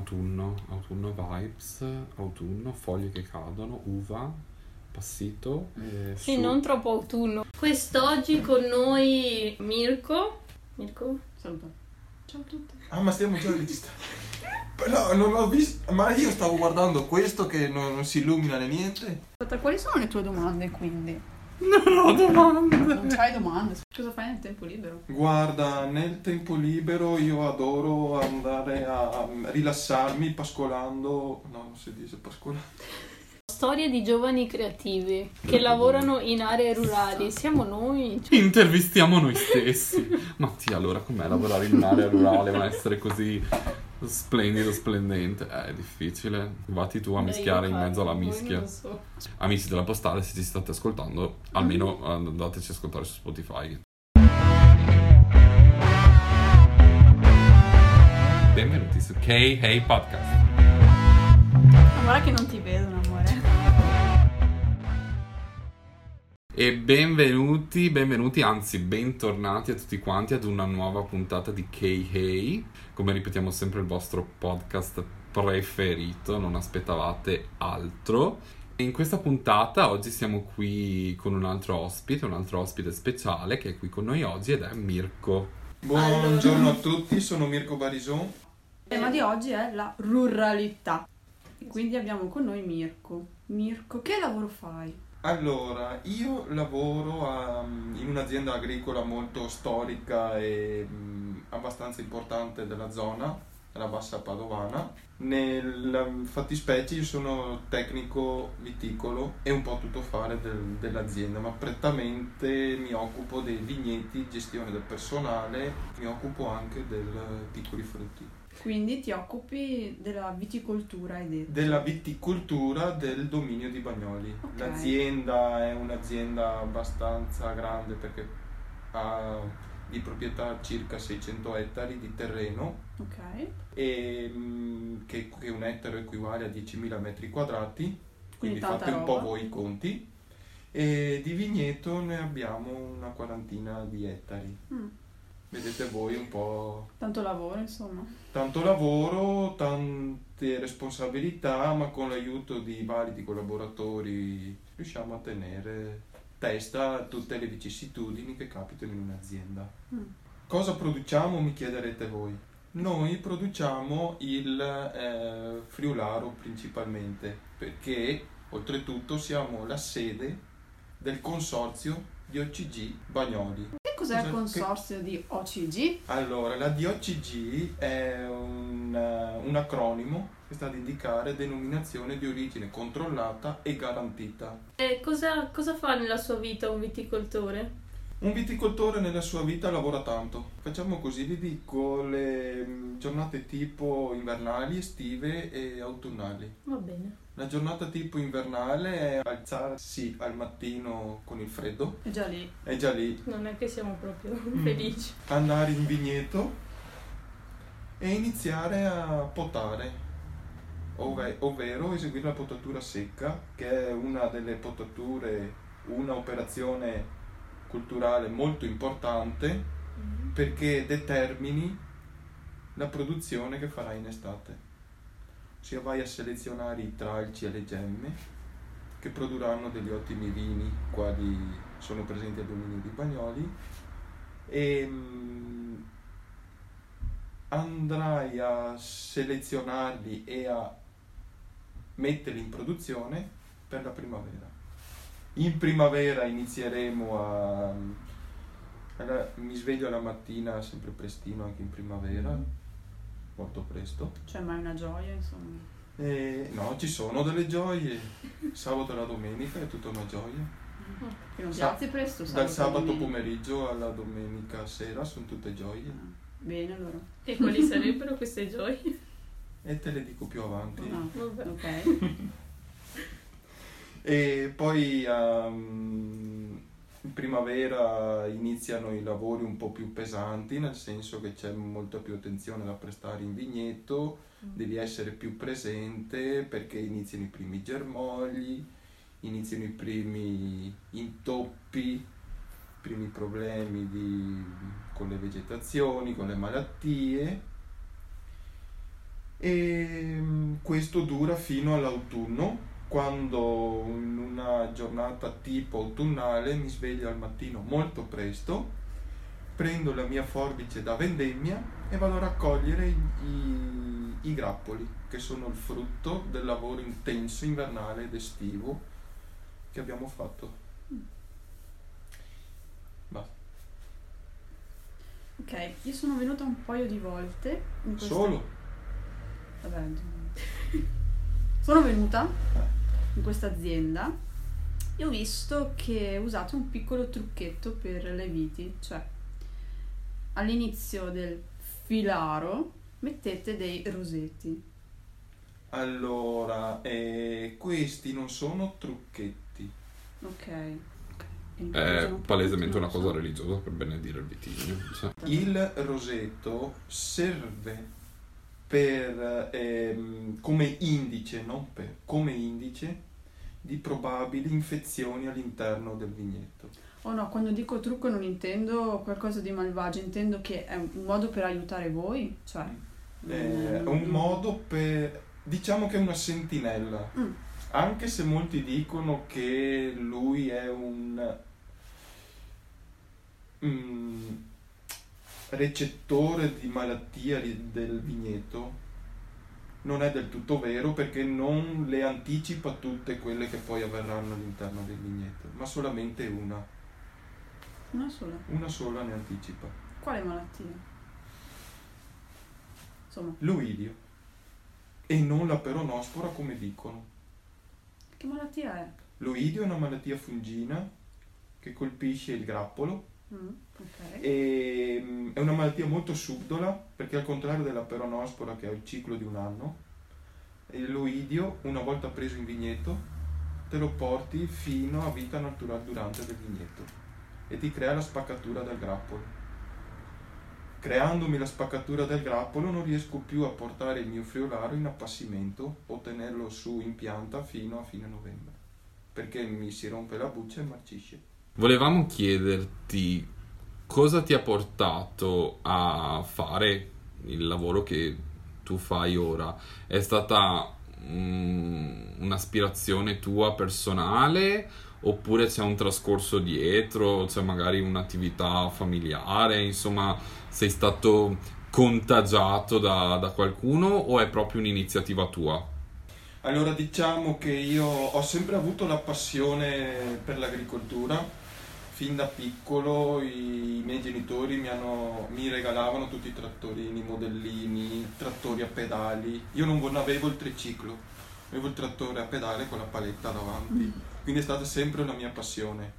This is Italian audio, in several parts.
autunno, autunno vibes, autunno, foglie che cadono, uva, passito. E Sì, su- non troppo autunno. Quest'oggi con noi Mirko. Mirko? Saluto. Ciao a tutti. Ah, ma stiamo già registrando. Però non l'ho visto. Ma io stavo guardando questo che non, non si illumina né niente. Aspetta, quali sono le tue domande quindi? Non ho domande. Non c'hai domande? Cosa fai nel tempo libero? Guarda, nel tempo libero io adoro andare a rilassarmi pascolando. No, non si dice pascolando. Storie di giovani creativi che lavorano in aree rurali. Siamo noi. Cioè, Intervistiamo noi stessi. Mattia, allora com'è lavorare in un'area rurale, ma essere così splendido, splendente? Eh, È difficile. Vatti tu a mischiare in mezzo alla mischia. So. Amici della postale, se ci state ascoltando, almeno andateci a ascoltare su Spotify. Benvenuti su K-Hey Podcast. Guarda che non ti vedono, E benvenuti, benvenuti, anzi bentornati a tutti quanti ad una nuova puntata di K-Hey. Come ripetiamo sempre il vostro podcast preferito, non aspettavate altro. E in questa puntata oggi siamo qui con un altro ospite, un altro ospite speciale che è qui con noi oggi ed è Mirko. Buongiorno a tutti, sono Mirko Barison. Il tema di oggi è la ruralità. E quindi abbiamo con noi Mirko. Mirko, che lavoro fai? Allora, io lavoro a- in un'azienda agricola molto storica e mh, abbastanza importante della zona, la Bassa Padovana. Nella fattispecie io sono tecnico viticolo e un po' tuttofare del- dell'azienda, ma prettamente mi occupo dei vigneti, gestione del personale, mi occupo anche del piccoli frutti. Quindi ti occupi della viticoltura, hai detto. della viticoltura del dominio di Bagnoli. Ok. L'azienda è un'azienda abbastanza grande perché ha di proprietà circa 600 ettari di terreno Ok. e mm, che, che un ettaro equivale a 10.000 metri quadrati, quindi tanta fate un po' voi i conti. E di vigneto ne abbiamo una quarantina di ettari. Mm. Vedete voi un po' Tanto lavoro, insomma. tanto lavoro, tante responsabilità, ma con l'aiuto di validi collaboratori riusciamo a tenere testa tutte le vicissitudini che capitano in un'azienda. Mm. Cosa produciamo, mi chiederete voi? Noi produciamo il eh, friularo principalmente, perché oltretutto siamo la sede del consorzio di OCG Bagnoli. Che cos'è il Cosa- consorzio di OCG? Allora, la DOCG è un, eh, un acronimo che sta ad indicare denominazione di origine controllata e garantita. E cosa, cosa fa nella sua vita un viticoltore? Un viticoltore nella sua vita lavora tanto. Facciamo così, vi dico le mm, giornate tipo invernali, estive e autunnali. Va bene. La giornata tipo invernale è alzarsi al mattino con il freddo, È già lì. è già lì, Non è che siamo proprio Mm. felici. andare in vigneto e iniziare a potare, ove- ovvero eseguire la potatura secca, che è una delle potature, una operazione culturale molto importante perché determini la produzione che farai in estate. Ossia vai a selezionare i tralci e le gemme che produrranno degli ottimi vini quali sono presenti al dominio di Bagnoli e mm, andrai a selezionarli e a metterli in produzione per la primavera. In primavera inizieremo a... alla- mi sveglio la mattina sempre prestino anche in primavera, molto presto. Cioè, ma è una gioia, insomma. E, no, ci sono delle gioie. Sabato e la domenica è tutta una gioia. Non Sa- presto, Dal sabato pomeriggio alla domenica sera sono tutte gioie. Ah, Bene, allora. E quali sarebbero queste gioie? E te le dico più avanti. No. Vabbè. Ok. E poi ehm, in primavera iniziano i lavori un po' più pesanti, nel senso che c'è molta più attenzione da prestare in vigneto, devi essere più presente perché iniziano i primi germogli, iniziano i primi intoppi, i primi problemi di- con le vegetazioni, con le malattie. E mm, questo dura fino all'autunno quando in una giornata tipo autunnale mi sveglio al mattino molto presto prendo la mia forbice da vendemmia e vado a raccogliere i, i grappoli che sono il frutto del lavoro intenso invernale ed estivo che abbiamo fatto basta Ok, io sono venuta un paio di volte. Solo Vabbè. Sono venuta in questa azienda e ho visto che usate un piccolo trucchetto per le viti, cioè all'inizio del filaro mettete dei rosetti. Allora, eh, questi non sono trucchetti. Ok. È palesemente una cosa religiosa per benedire il vitigno. cioè. Il rosetto serve per, ehm, come indice, non per, come indice di probabili infezioni all'interno del vigneto. Oh no, quando dico trucco non intendo qualcosa di malvagio, intendo che è un modo per aiutare voi, cioè... È mm, un modo per, diciamo che è una sentinella. Mm. Anche se molti dicono che lui è un mm, recettore di malattia del vigneto, non è del tutto vero perché non le anticipa tutte quelle che poi avverranno all'interno del vigneto, ma solamente una. Una sola. Una sola ne anticipa. Quale malattia? Insomma, L'uidio. E non la peronospora come dicono. che malattia è? L'oidio è una malattia fungina che colpisce il grappolo Mm, ok. e mm, è una malattia molto subdola perché al contrario della peronospora che ha il ciclo di un anno, l'oidio una volta preso in vigneto te lo porti fino a vita naturale durante del vigneto e ti crea la spaccatura del grappolo. Creandomi la spaccatura del grappolo non riesco più a portare il mio friolaro in appassimento o tenerlo su in pianta fino a fine novembre perché mi si rompe la buccia e marcisce. Volevamo chiederti cosa ti ha portato a fare il lavoro che tu fai ora. È stata mm, un'aspirazione tua personale oppure c'è un trascorso dietro, c'è magari un'attività familiare, insomma, sei stato contagiato da, da qualcuno o è proprio un'iniziativa tua? Allora diciamo che io ho sempre avuto la passione per l'agricoltura. Fin da piccolo i miei genitori mi, hanno- mi regalavano tutti i trattorini, modellini, trattori a pedali. Io non vo- avevo il triciclo, avevo il trattore a pedale con la paletta davanti. Quindi è stata sempre una mia passione.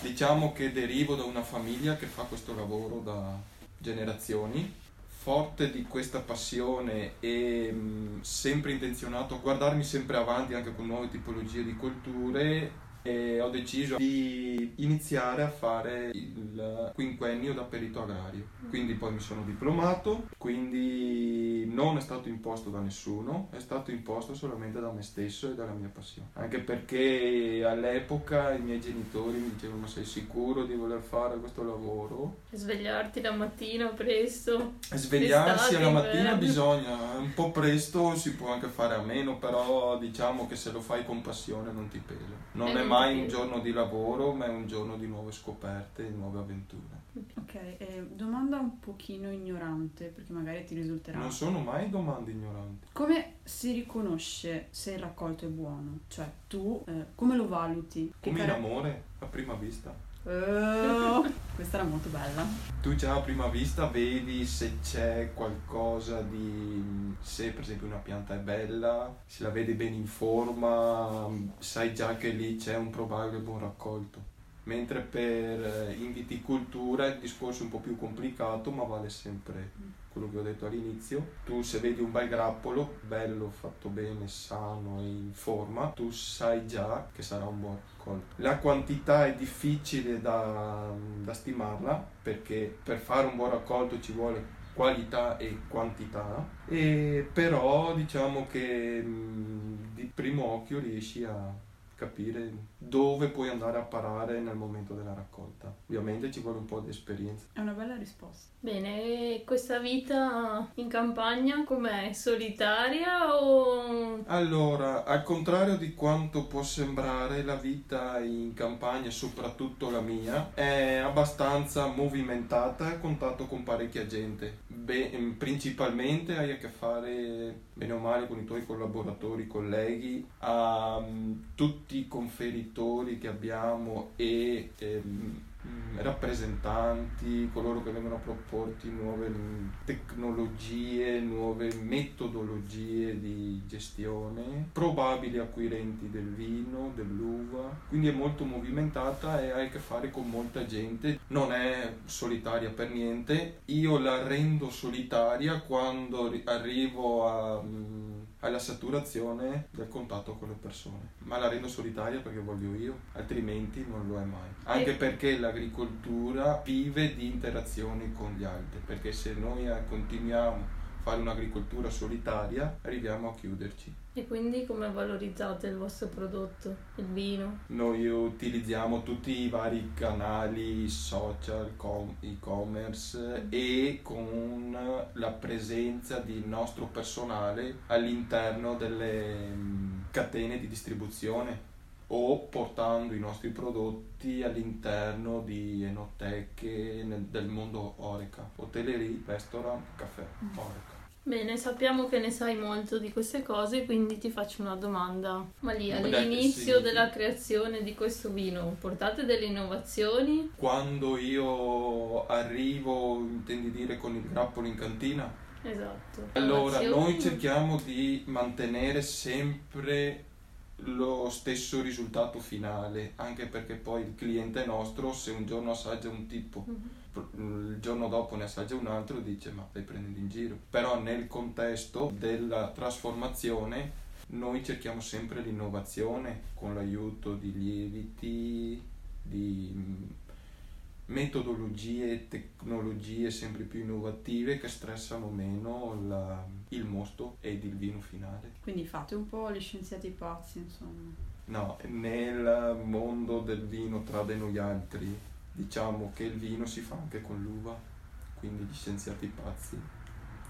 Diciamo che derivo da una famiglia che fa questo lavoro da generazioni. Forte di questa passione e mh, sempre intenzionato a guardarmi sempre avanti anche con nuove tipologie di colture e ho deciso di iniziare a fare il quinquennio da perito agrario. Quindi poi mi sono diplomato, quindi non è stato imposto da nessuno, è stato imposto solamente da me stesso e dalla mia passione. Anche perché all'epoca i miei genitori mi dicevano ma sei sicuro di voler fare questo lavoro? Svegliarti la mattina presto. Svegliarsi alla mattina bisogna, un po' presto si può anche fare a meno, però diciamo che se lo fai con passione non ti pesa. Non Eh, è non mai un giorno di lavoro, ma è un giorno di nuove scoperte, di nuove avventure. Ok, eh, domanda un pochino ignorante, perché magari ti risulterà. Non sono mai domande ignoranti. Come si riconosce se il raccolto è buono? Cioè, tu eh, come lo valuti? Che Come in cara- amore, a prima vista. Eh, questa era molto bella. Tu già a prima vista vedi se c'è qualcosa di... se per esempio una pianta è bella, se la vedi bene in forma, sai già che lì c'è un probabile buon raccolto. Mentre per eh, in viticoltura il discorso è un po' più complicato, ma vale sempre quello che ho detto all'inizio. Tu se vedi un bel grappolo, bello, fatto bene, sano e in forma, tu sai già che sarà un buon raccolto. La quantità è difficile da, da stimarla perché per fare un buon raccolto ci vuole qualità e quantità, e però diciamo che mh, di primo occhio riesci a, capire dove puoi andare a parare nel momento della raccolta. Ovviamente ci vuole un po' di esperienza. È una bella risposta. Bene, e questa vita in campagna com'è? Solitaria o... Allora, al contrario di quanto può sembrare, la vita in campagna, soprattutto la mia, è abbastanza movimentata e a contatto con parecchia gente. Beh, principalmente hai a che fare, bene o male, con i tuoi collaboratori, colleghi, a um, tutti i conferitori che abbiamo e... Ehm, rappresentanti, coloro che vengono a proporti nuove tecnologie, nuove metodologie di gestione, probabili acquirenti del vino, dell'uva, quindi è molto movimentata e hai a che fare con molta gente, non è solitaria per niente, io la rendo solitaria quando arrivo a alla saturazione del contatto con le persone. Ma la rendo solitaria perché voglio io, altrimenti non lo è mai. Anche perché l'agricoltura vive di interazioni con gli altri, perché se noi continuiamo fare un'agricoltura solitaria arriviamo a chiuderci. E quindi come valorizzate il vostro prodotto, il vino? Noi utilizziamo tutti i vari canali social, e-commerce e con la presenza di nostro personale all'interno delle catene di distribuzione o portando i nostri prodotti all'interno di enoteche del mondo Oreca, hotellerie, restaurant, caffè, mm. Oreca. Bene, sappiamo che ne sai molto di queste cose, quindi ti faccio una domanda. Ma lì all'inizio della creazione di questo vino, portate delle innovazioni? Quando io arrivo, intendi dire con il grappolo in cantina? Esatto. Allora, noi cerchiamo di mantenere sempre lo stesso risultato finale, anche perché poi il cliente nostro, se un giorno assaggia un tipo, mm-hmm. Il giorno dopo ne assaggia un altro, dice ma stai prendendo in giro. Però nel contesto della trasformazione noi cerchiamo sempre l'innovazione con l'aiuto di lieviti, di metodologie e tecnologie sempre più innovative che stressano meno la, il mosto ed il vino finale. Quindi fate un po' gli scienziati pazzi, insomma. No, nel mondo del vino tra di noi altri diciamo che il vino si fa anche con l'uva, quindi gli scienziati pazzi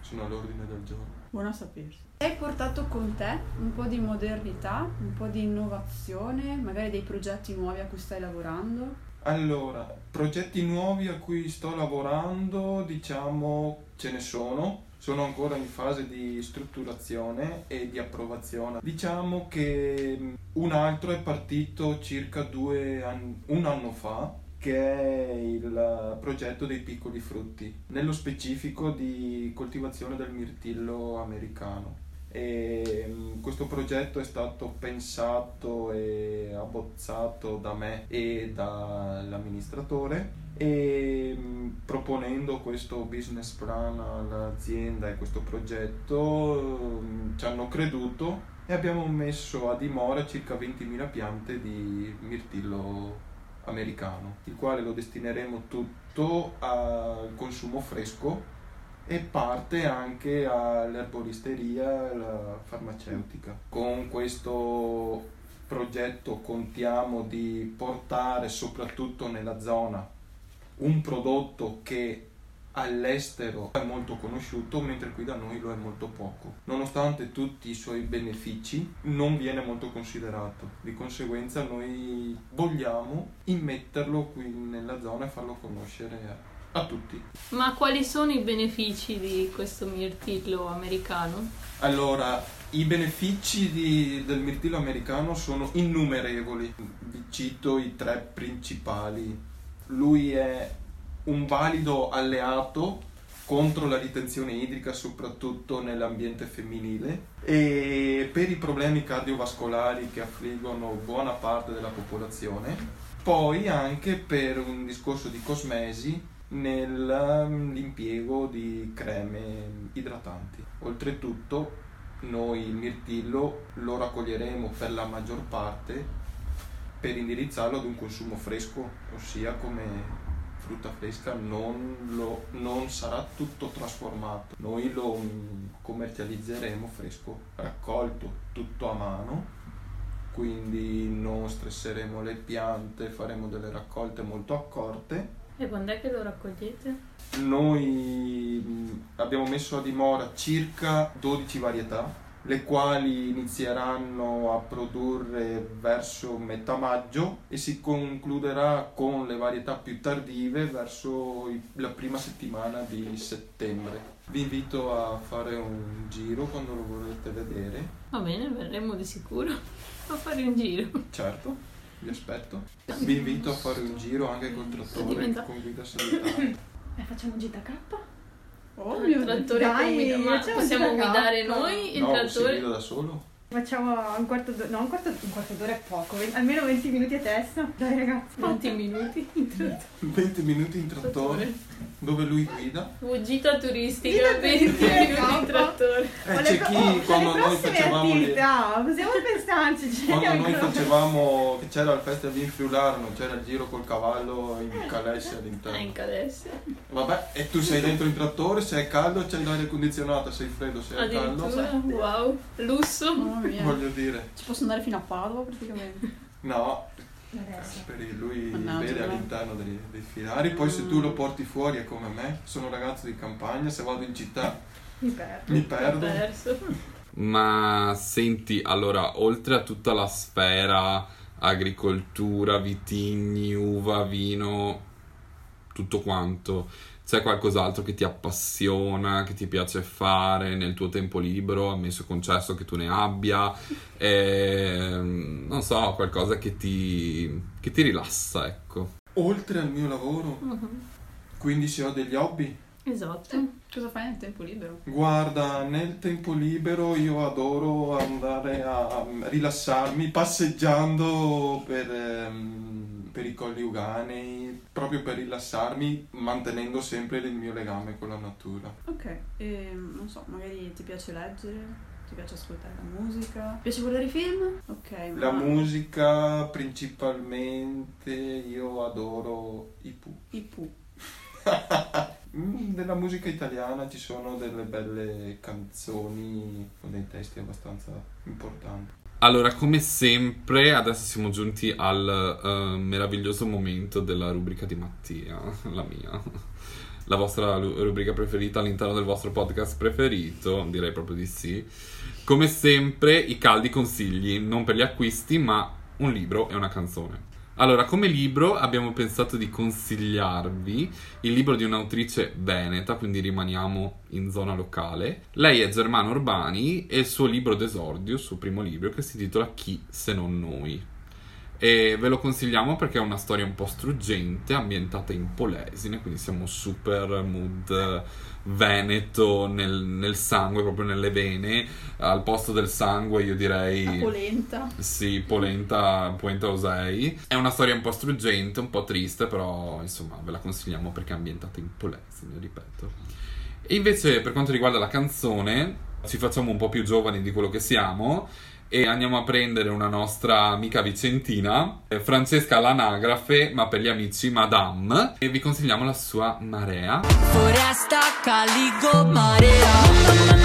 sono all'ordine del giorno. Buono a sapersi. Hai portato con te un po' di modernità, un po' di innovazione, magari dei progetti nuovi a cui stai lavorando? Allora, progetti nuovi a cui sto lavorando, diciamo, ce ne sono. Sono ancora in fase di strutturazione e di approvazione. Diciamo che mm, un altro è partito circa due anni, un anno fa, che è il progetto dei piccoli frutti, nello specifico di coltivazione del mirtillo americano. E mm, questo progetto è stato pensato e abbozzato da me e dall'amministratore e mm, proponendo questo business plan all'azienda e questo progetto mm, ci hanno creduto e abbiamo messo a dimora circa 20.000 piante di mirtillo americano, il quale lo destineremo tutto al consumo fresco e parte anche all'erboristeria e alla farmaceutica. Con questo progetto contiamo di portare soprattutto nella zona un prodotto che all'estero è molto conosciuto mentre qui da noi lo è molto poco. Nonostante tutti i suoi benefici non viene molto considerato. Di conseguenza noi vogliamo immetterlo qui nella zona e farlo conoscere a tutti. Ma quali sono i benefici di questo mirtillo americano? Allora, i benefici di, del mirtillo americano sono innumerevoli. Vi cito i tre principali. Lui è un valido alleato contro la ritenzione idrica soprattutto nell'ambiente femminile e per i problemi cardiovascolari che affliggono buona parte della popolazione poi anche per un discorso di cosmesi nell'impiego di creme idratanti. Oltretutto noi il mirtillo lo raccoglieremo per la maggior parte per indirizzarlo ad un consumo fresco, ossia come frutta fresca non, lo, non sarà tutto trasformato, noi lo commercializzeremo fresco, raccolto tutto a mano quindi non stresseremo le piante, faremo delle raccolte molto accorte. E quando è che lo raccogliete? Noi mh, abbiamo messo a dimora circa 12 varietà, le quali inizieranno a produrre verso metà maggio e si concluderà con le varietà più tardive verso la prima settimana di settembre. Vi invito a fare un giro quando lo volete vedere. Va bene, verremo di sicuro a fare un giro. Certo, vi aspetto. Vi invito a fare un giro anche col trattore Diventa- con guida solitaria. E facciamo gita Oh il mio trattore dai, guida, ma facciamo possiamo guidare noi il No, trattore? guida da solo. Facciamo un quarto d'ora, no un quarto, un quarto d'ora è poco, almeno 20 minuti a testa. Dai ragazzi. 20 minuti in trattore. 20 minuti in trattore dove lui guida. Gita turistica, Gita 20 turistica, minuti in trattore. Eh, c'è chi oh, quando noi facevamo le- attività, possiamo pensarci. Quando noi ancora- facevamo, che c'era il festival di Friulano, c'era il giro col cavallo in calesse Ah, in all'interno. cadesse. Vabbè, e tu sei dentro il trattore, se è caldo c'è l'aria condizionata, se è freddo, se è caldo. Wow, lusso. Mamma mia. Voglio dire, Ci posso andare fino a Padova praticamente. no, Per lui Mannaggia, vede all'interno dei, dei filari, poi se tu lo porti fuori è come me, sono un ragazzo di campagna, se vado in città Mi perdo. mi perdo. Ma senti, allora, oltre a tutta la sfera agricoltura, vitigni, uva, vino, tutto quanto, c'è qualcos'altro che ti appassiona, che ti piace fare nel tuo tempo libero, ammesso e concesso che tu ne abbia, Ehm, non so, qualcosa che ti, che ti rilassa, ecco. Oltre al mio lavoro, Mhm. quindi se ho degli hobby, Esatto. Cosa fai nel tempo libero? Guarda, nel tempo libero io adoro andare a rilassarmi passeggiando per, ehm, per i colli uganei, proprio per rilassarmi, mantenendo sempre il mio legame con la natura. Ok, e non so, magari ti piace leggere, ti piace ascoltare la musica, ti piace guardare i film? Ok, La ma musica principalmente io adoro i Pooh. i Pooh. Mm, Della musica italiana ci sono delle belle canzoni con dei testi abbastanza importanti. Allora, come sempre, adesso siamo giunti al eh, meraviglioso momento della rubrica di Mattia, la mia. La vostra rubrica preferita all'interno del vostro podcast preferito, direi proprio di sì. Come sempre, i caldi consigli, non per gli acquisti, ma un libro e una canzone. Allora, come libro abbiamo pensato di consigliarvi il libro di un'autrice veneta, quindi rimaniamo in zona locale. Lei è Germana Urbani e il suo libro d'esordio, il suo primo libro, che si intitola Chi se non noi. E ve lo consigliamo perché è una storia un po' struggente, ambientata in Polesine, quindi siamo super mood eh, veneto nel, nel sangue, proprio nelle vene. Al posto del sangue io direi... La polenta. Sì, polenta, polenta osei. È una storia un po' struggente, un po' triste, però insomma ve la consigliamo perché è ambientata in Polesine, ripeto. E invece per quanto riguarda la canzone, ci facciamo un po' più giovani di quello che siamo e andiamo a prendere una nostra amica vicentina, eh, Francesca all'anagrafe, ma per gli amici Madame, e vi consigliamo la sua Marea. Foresta, Caligo, Marea.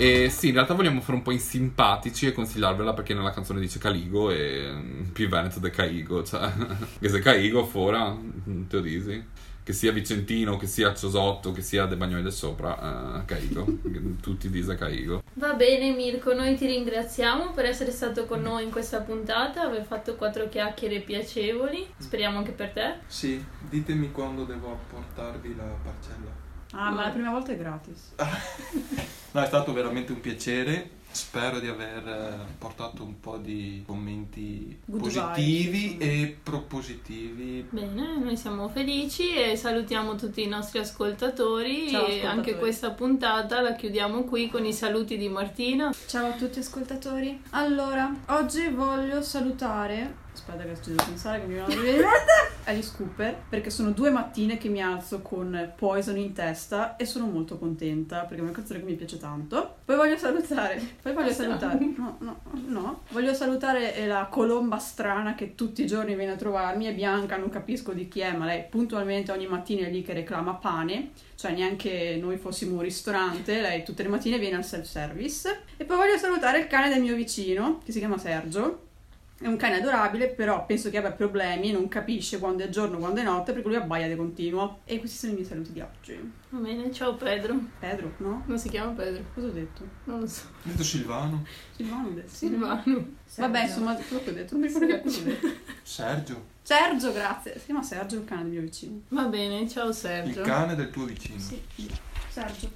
E sì, in realtà vogliamo fare un po' in simpatici e consigliarvela perché nella canzone dice Caligo e mm, più veneto de Caigo, cioè che se Caigo fora, mm, te lo dici? Che sia Vicentino, che sia Ciosotto, che sia De Bagnoli del Sopra, eh, Caigo, tutti dice Caigo. Va bene Mirko, noi ti ringraziamo per essere stato con noi in questa puntata, aver fatto quattro chiacchiere piacevoli, speriamo anche per te. Sì, ditemi quando devo apportarvi la parcella. Ah, ma la prima volta è gratis. No, è stato veramente un piacere. Spero di aver eh, portato un po' di commenti Good positivi vibes, e propositivi. Bene, noi siamo felici e salutiamo tutti i nostri ascoltatori Ciao, e ascoltatori. anche questa puntata la chiudiamo qui con i saluti di Martina. Ciao a tutti ascoltatori. Allora, oggi voglio salutare. Aspetta che ci devo pensare che mi viene una Alice Cooper, perché sono due mattine che mi alzo con Poison in testa e sono molto contenta perché è una canzone che mi piace tanto. Poi voglio salutare, poi voglio salutare, no, no, no, voglio salutare eh, la colomba strana che tutti i giorni viene a trovarmi, è bianca, non capisco di chi è, ma lei puntualmente ogni mattina è lì che reclama pane, cioè neanche noi fossimo un ristorante, lei tutte le mattine viene al self-service. E poi voglio salutare il cane del mio vicino, che si chiama Sergio, è un cane adorabile, però penso che abbia problemi, non capisce quando è giorno, quando è notte, perché lui abbaia di continuo. E questi sono i miei saluti di oggi. Va bene, ciao Pedro. Pedro, no? Non si chiama Pedro, Cosa ho detto? non lo so. Ho detto Silvano. Silvano ho detto. Silvano. Vabbè, insomma, quello che ho detto, non mi ricordo che cosa ho detto. Sergio. Sergio, grazie. Si chiama Sergio, il cane del mio vicino. Va bene, ciao Il Sergio. cane del tuo vicino. Sì, Sergio.